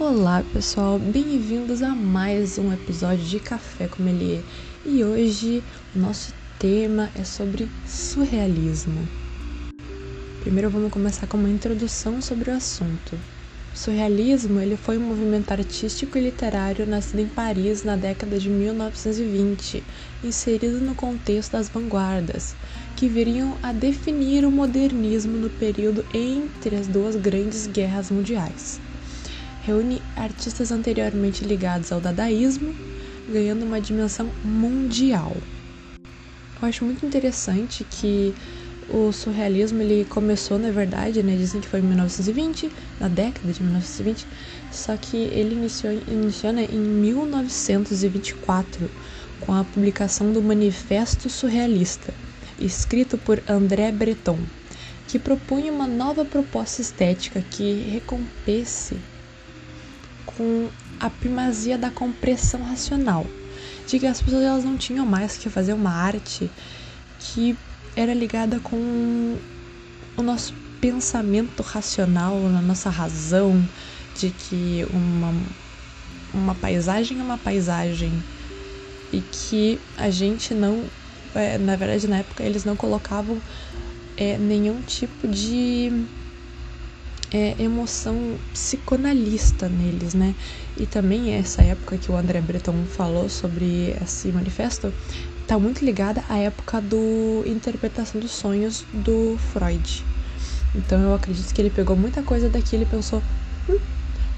Olá pessoal, bem-vindos a mais um episódio de Café com Melier e hoje o nosso tema é sobre surrealismo. Primeiro vamos começar com uma introdução sobre o assunto. O surrealismo ele foi um movimento artístico e literário nascido em Paris na década de 1920, inserido no contexto das vanguardas, que viriam a definir o modernismo no período entre as duas grandes guerras mundiais reúne artistas anteriormente ligados ao dadaísmo, ganhando uma dimensão mundial. Eu acho muito interessante que o surrealismo ele começou, na verdade, né, dizem que foi em 1920, na década de 1920, só que ele iniciou, iniciou né, em 1924 com a publicação do Manifesto Surrealista, escrito por André Breton, que propunha uma nova proposta estética que recompense com a primazia da compressão racional, de que as pessoas elas não tinham mais que fazer uma arte que era ligada com o nosso pensamento racional, a nossa razão, de que uma, uma paisagem é uma paisagem e que a gente não, é, na verdade na época eles não colocavam é, nenhum tipo de é, emoção psicanalista neles, né? E também essa época que o André Breton falou sobre esse manifesto está muito ligada à época do interpretação dos sonhos do Freud. Então eu acredito que ele pegou muita coisa daquilo e pensou, hum,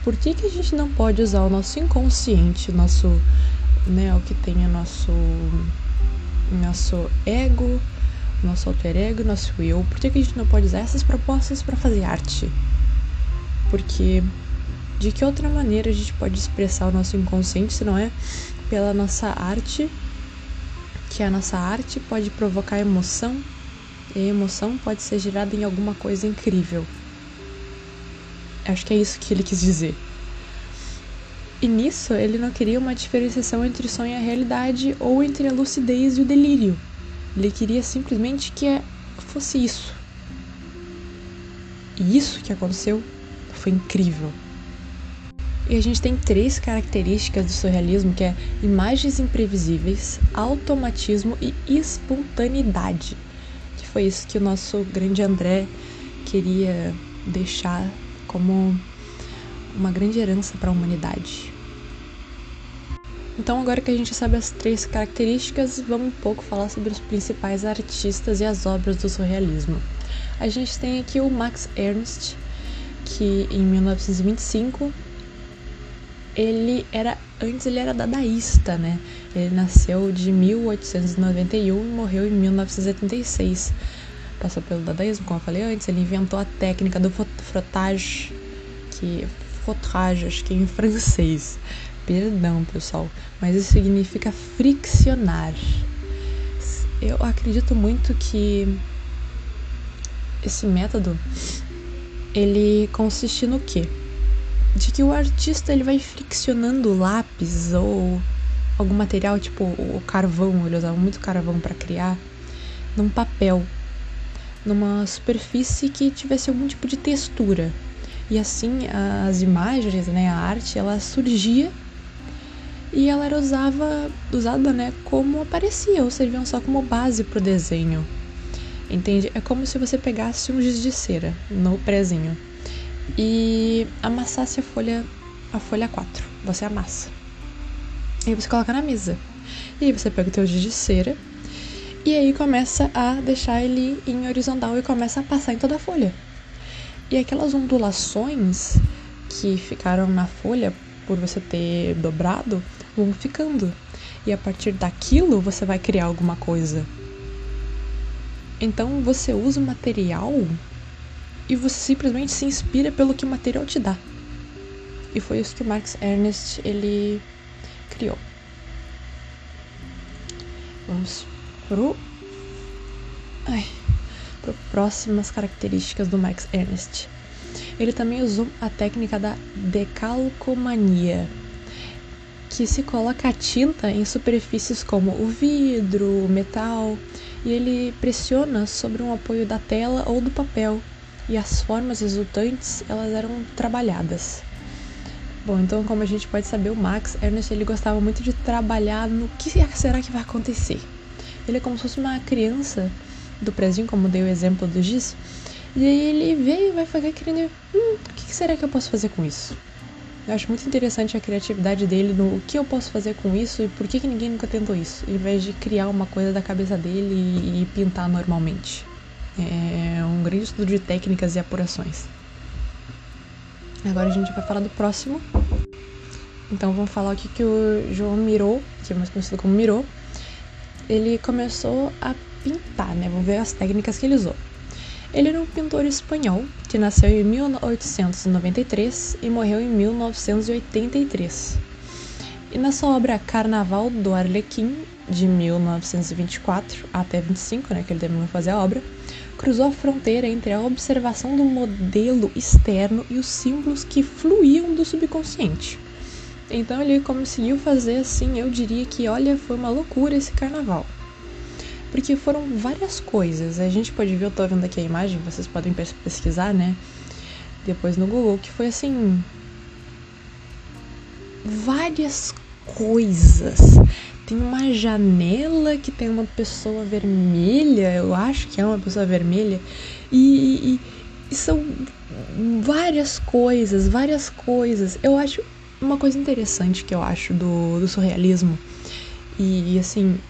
por que, que a gente não pode usar o nosso inconsciente, nosso, né, o que tem o nosso, nosso ego, nosso alter ego, nosso eu, por que, que a gente não pode usar essas propostas para fazer arte? Porque de que outra maneira a gente pode expressar o nosso inconsciente se não é pela nossa arte, que a nossa arte pode provocar emoção e a emoção pode ser gerada em alguma coisa incrível. Acho que é isso que ele quis dizer. E nisso ele não queria uma diferenciação entre o sonho e a realidade ou entre a lucidez e o delírio. Ele queria simplesmente que fosse isso. E isso que aconteceu foi incrível. E a gente tem três características do surrealismo, que é imagens imprevisíveis, automatismo e espontaneidade. Que foi isso que o nosso grande André queria deixar como uma grande herança para a humanidade. Então, agora que a gente sabe as três características, vamos um pouco falar sobre os principais artistas e as obras do surrealismo. A gente tem aqui o Max Ernst, que em 1925 ele era antes ele era dadaísta, né? Ele nasceu de 1891 e morreu em 1976. Passou pelo dadaísmo, como eu falei antes, ele inventou a técnica do frottage, que frottage, acho que é em francês. Perdão, pessoal, mas isso significa friccionar. Eu acredito muito que esse método ele consiste no quê? De que o artista ele vai friccionando lápis ou algum material, tipo o carvão, ele usava muito carvão para criar, num papel, numa superfície que tivesse algum tipo de textura. E assim as imagens, né, a arte, ela surgia e ela era usava, usada né, como aparecia, ou serviam só como base para o desenho. Entende? É como se você pegasse um giz de cera no prezinho e amassasse a folha a folha 4. Você amassa. E você coloca na mesa. E aí você pega o teu giz de cera e aí começa a deixar ele em horizontal e começa a passar em toda a folha. E aquelas ondulações que ficaram na folha por você ter dobrado vão ficando. E a partir daquilo você vai criar alguma coisa. Então você usa o material e você simplesmente se inspira pelo que o material te dá. E foi isso que o Max Ernst ele criou. Vamos pro ai, pro próximas características do Max Ernst. Ele também usou a técnica da decalcomania, que se coloca a tinta em superfícies como o vidro, o metal, e ele pressiona sobre um apoio da tela ou do papel, e as formas resultantes elas eram trabalhadas. Bom, então como a gente pode saber, o Max Ernest ele gostava muito de trabalhar no que será que vai acontecer. Ele é como se fosse uma criança do prezinho, como dei o exemplo do Giz. E aí ele veio e vai fazer querendo, hum, o que será que eu posso fazer com isso? Eu acho muito interessante a criatividade dele no o que eu posso fazer com isso e por que, que ninguém nunca tentou isso, em vez de criar uma coisa da cabeça dele e, e pintar normalmente. É um grande estudo de técnicas e apurações. Agora a gente vai falar do próximo. Então vamos falar aqui que o João Miró, que é mais conhecido como Miró, ele começou a pintar, né? Vamos ver as técnicas que ele usou. Ele era um pintor espanhol que nasceu em 1893 e morreu em 1983. E na sua obra Carnaval do Arlequim, de 1924 até 25, né, que ele terminou de fazer a obra, cruzou a fronteira entre a observação do modelo externo e os símbolos que fluíam do subconsciente. Então ele conseguiu fazer assim, eu diria que, olha, foi uma loucura esse carnaval. Porque foram várias coisas. A gente pode ver, eu tô vendo aqui a imagem, vocês podem pesquisar, né? Depois no Google, que foi assim. Várias coisas tem uma janela que tem uma pessoa vermelha, eu acho que é uma pessoa vermelha, e, e, e são várias coisas, várias coisas. Eu acho uma coisa interessante que eu acho do, do surrealismo, e, e assim,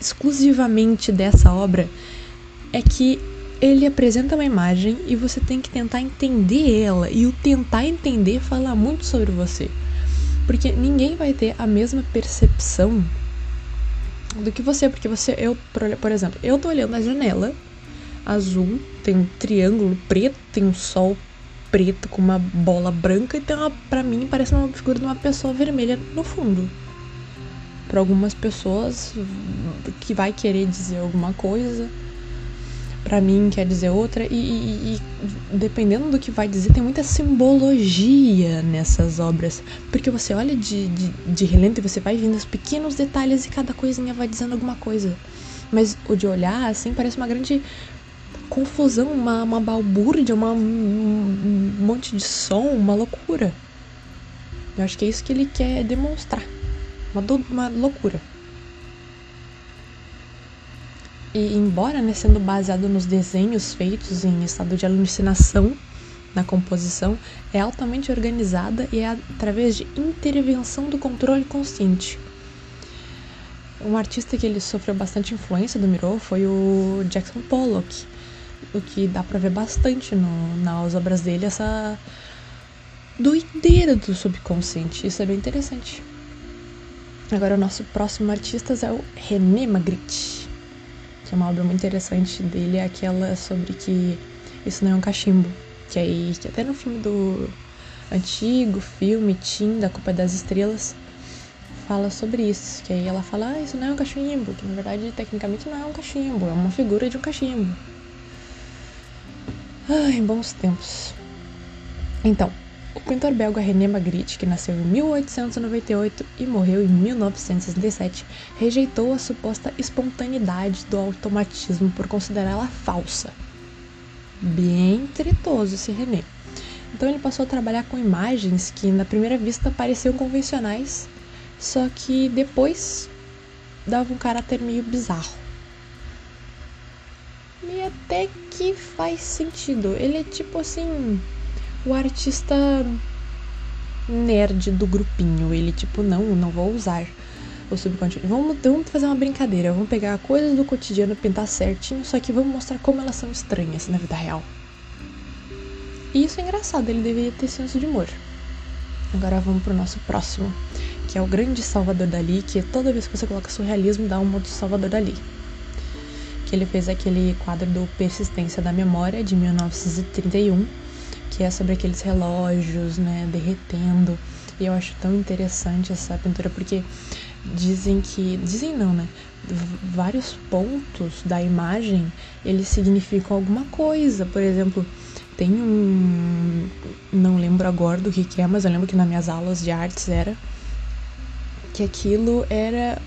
exclusivamente dessa obra, é que ele apresenta uma imagem e você tem que tentar entender ela, e o tentar entender fala muito sobre você. Porque ninguém vai ter a mesma percepção do que você, porque você, eu, por exemplo, eu tô olhando a janela azul, tem um triângulo preto, tem um sol preto com uma bola branca e tem uma, pra mim parece uma figura de uma pessoa vermelha no fundo. Para algumas pessoas que vai querer dizer alguma coisa, para mim quer dizer outra, e, e, e, dependendo do que vai dizer, tem muita simbologia nessas obras. Porque você olha de, de, de relento e você vai vendo os pequenos detalhes e cada coisinha vai dizendo alguma coisa. Mas o de olhar, assim, parece uma grande confusão, uma, uma balbúrdia, uma, um monte de som, uma loucura. Eu acho que é isso que ele quer demonstrar. Uma, uma loucura. E embora né, sendo baseado nos desenhos feitos em estado de alucinação na composição, é altamente organizada e é através de intervenção do controle consciente. Um artista que ele sofreu bastante influência do Miró foi o Jackson Pollock, o que dá para ver bastante no, nas obras dele essa doideira do subconsciente. Isso é bem interessante. Agora o nosso próximo artista é o René Magritte que é uma obra muito interessante dele, é aquela sobre que isso não é um cachimbo. Que aí, que até no filme do antigo filme Tim, da Culpa das Estrelas, fala sobre isso. Que aí ela fala, ah, isso não é um cachimbo, que na verdade tecnicamente não é um cachimbo, é uma figura de um cachimbo. Ai, bons tempos. Então, o pintor belga René Magritte, que nasceu em 1898 e morreu em 1967, rejeitou a suposta espontaneidade do automatismo por considerá-la falsa. Bem tretoso esse René. Então ele passou a trabalhar com imagens que na primeira vista pareciam convencionais, só que depois davam um caráter meio bizarro. E até que faz sentido. Ele é tipo assim o artista nerd do grupinho. Ele, tipo, não, não vou usar o subconsciente. Vamos, vamos fazer uma brincadeira. Vamos pegar coisas do cotidiano, pintar certinho, só que vamos mostrar como elas são estranhas na vida real. E isso é engraçado, ele deveria ter senso de humor. Agora vamos pro nosso próximo, que é o grande Salvador Dali, que toda vez que você coloca surrealismo dá um do Salvador Dali. Que ele fez aquele quadro do Persistência da Memória de 1931 que é sobre aqueles relógios, né, derretendo. E eu acho tão interessante essa pintura porque dizem que, dizem não, né, vários pontos da imagem, eles significam alguma coisa. Por exemplo, tem um, não lembro agora do que, que é, mas eu lembro que nas minhas aulas de artes era que aquilo era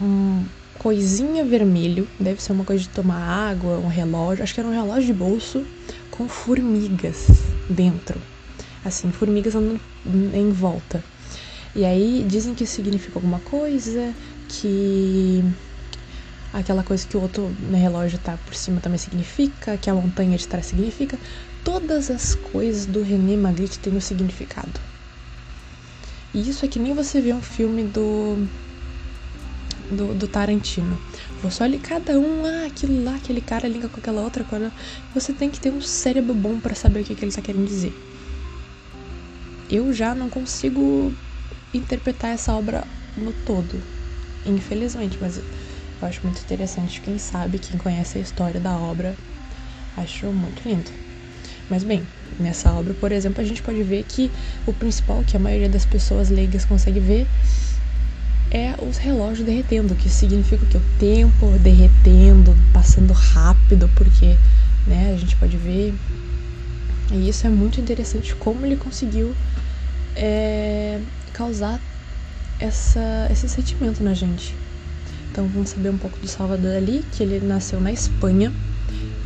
um coisinha vermelho, deve ser uma coisa de tomar água, um relógio, acho que era um relógio de bolso com formigas dentro. assim, formigas andando em volta. E aí dizem que significa alguma coisa, que aquela coisa que o outro né, relógio tá por cima também significa, que a montanha de trás significa. Todas as coisas do René Magritte têm um significado. E isso é que nem você vê um filme do, do, do Tarantino. Você olha cada um, ah, aquilo lá, aquele cara liga com aquela outra coisa. Você tem que ter um cérebro bom para saber o que, que ele está querendo dizer. Eu já não consigo interpretar essa obra no todo, infelizmente, mas eu acho muito interessante. Quem sabe, quem conhece a história da obra, acho muito lindo. Mas bem, nessa obra, por exemplo, a gente pode ver que o principal que a maioria das pessoas leigas consegue ver é os relógios derretendo, que significa que o tempo derretendo, passando rápido, porque né, a gente pode ver. E isso é muito interessante como ele conseguiu é, causar essa, esse sentimento na gente. Então vamos saber um pouco do Salvador Dali, que ele nasceu na Espanha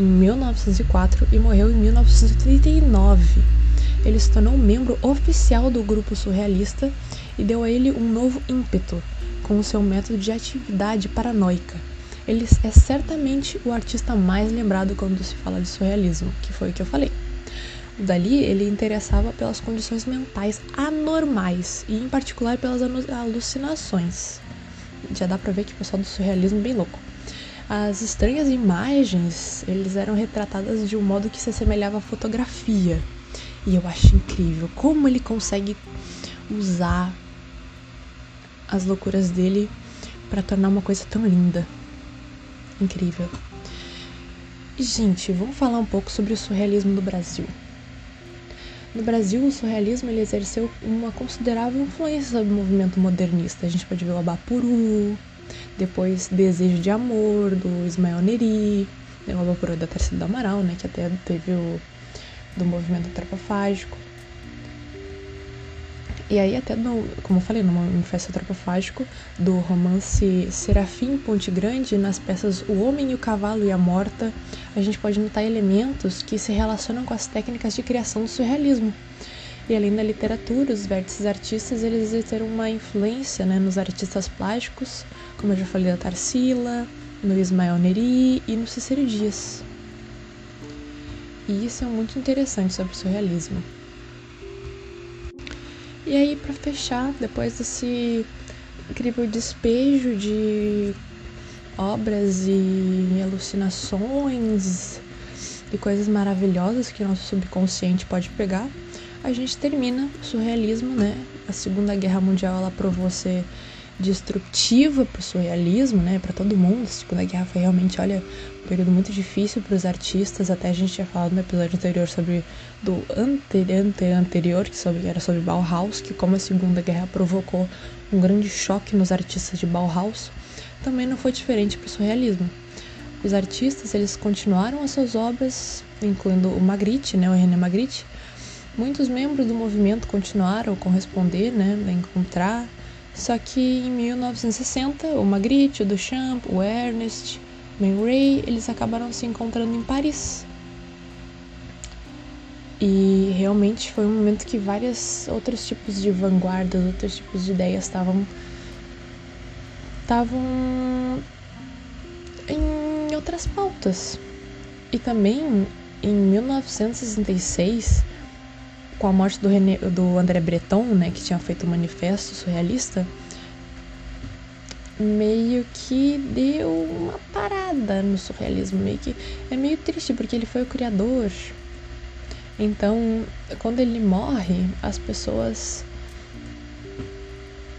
em 1904 e morreu em 1939. Ele se tornou membro oficial do grupo surrealista e deu a ele um novo ímpeto com o seu método de atividade paranoica. Ele é certamente o artista mais lembrado quando se fala de surrealismo, que foi o que eu falei. Dali ele interessava pelas condições mentais anormais e em particular pelas alucinações. Já dá para ver que o pessoal do surrealismo é bem louco. As estranhas imagens, eles eram retratadas de um modo que se assemelhava à fotografia. E eu acho incrível como ele consegue usar as loucuras dele para tornar uma coisa tão linda. Incrível. E, gente, vamos falar um pouco sobre o surrealismo do Brasil. No Brasil, o surrealismo ele exerceu uma considerável influência sobre o movimento modernista. A gente pode ver o Abapuru, depois Desejo de Amor, do Ismael Neri, né, o Abapuru da Terceira do Amaral, né, que até teve o do movimento antropofágico. E aí até, no, como eu falei, no Manifesto Antropofágico, do romance Serafim Ponte Grande, nas peças O Homem e o Cavalo e a Morta, a gente pode notar elementos que se relacionam com as técnicas de criação do surrealismo. E além da literatura, os vértices artistas eles exerceram uma influência né, nos artistas plásticos, como eu já falei da Tarsila, no Ismael Neri e no Cícero Dias. E isso é muito interessante sobre o surrealismo. E aí, para fechar, depois desse incrível despejo de obras e alucinações e coisas maravilhosas que nosso subconsciente pode pegar, a gente termina o surrealismo, né? A Segunda Guerra Mundial ela provou ser destrutiva para o surrealismo, né, para todo mundo. A Segunda Guerra foi realmente, olha, um período muito difícil para os artistas. Até a gente tinha falado no episódio anterior sobre do anterior, anterior que sobre, era sobre Bauhaus, que como a Segunda Guerra provocou um grande choque nos artistas de Bauhaus, também não foi diferente para o surrealismo. Os artistas eles continuaram as suas obras, incluindo o Magritte, né, o René Magritte. Muitos membros do movimento continuaram a corresponder, né, a encontrar só que em 1960, o Magritte, o Duchamp, o Ernest, Man Ray, eles acabaram se encontrando em Paris. E realmente foi um momento que vários outros tipos de vanguardas, outros tipos de ideias estavam estavam em outras pautas. E também em 1966 com a morte do, René, do André Breton, né, que tinha feito o manifesto surrealista, meio que deu uma parada no surrealismo, meio que é meio triste porque ele foi o criador. Então, quando ele morre, as pessoas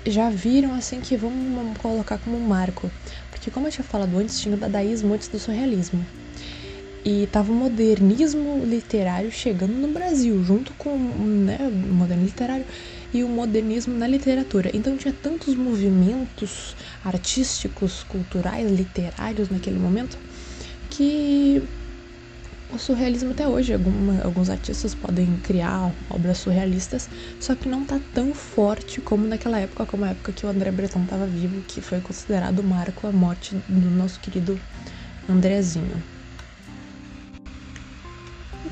já viram assim que vamos colocar como um marco, porque como eu tinha falado antes, tinha o dadaísmo antes do surrealismo. E tava o modernismo literário chegando no Brasil, junto com né, o modernismo literário e o modernismo na literatura. Então tinha tantos movimentos artísticos, culturais, literários naquele momento que o surrealismo até hoje, alguma, alguns artistas podem criar obras surrealistas, só que não tá tão forte como naquela época, como a época que o André Breton estava vivo, que foi considerado o marco a morte do nosso querido Andrezinho.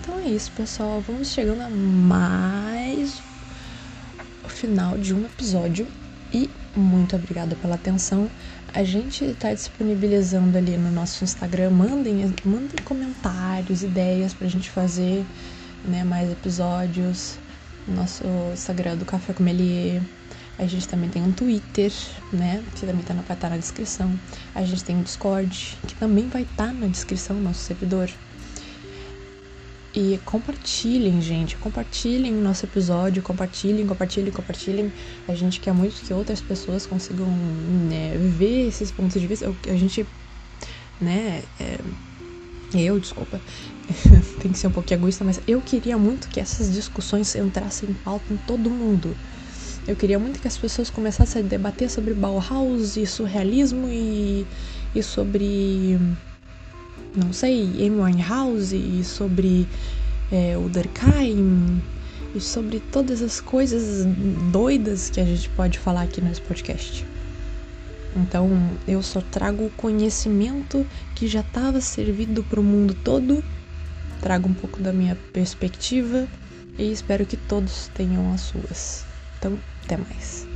Então é isso, pessoal. Vamos chegando a mais o final de um episódio e muito obrigada pela atenção. A gente está disponibilizando ali no nosso Instagram. Mandem, mandem comentários, ideias para a gente fazer né, mais episódios. Nosso Instagram do Café Comelier. A gente também tem um Twitter, né? Que também tá, vai estar tá na descrição. A gente tem um Discord, que também vai estar tá na descrição, nosso servidor. E compartilhem, gente. Compartilhem o nosso episódio. Compartilhem, compartilhem, compartilhem. A gente quer muito que outras pessoas consigam né, ver esses pontos de vista. A gente, né? É, eu, desculpa, tem que ser um pouquinho egoísta, mas eu queria muito que essas discussões entrassem em pauta em todo mundo. Eu queria muito que as pessoas começassem a debater sobre Bauhaus e surrealismo e, e sobre, não sei, Amy Winehouse e sobre é, o Durkheim e sobre todas as coisas doidas que a gente pode falar aqui nesse podcast. Então eu só trago o conhecimento que já estava servido para o mundo todo, trago um pouco da minha perspectiva e espero que todos tenham as suas. Então, até mais.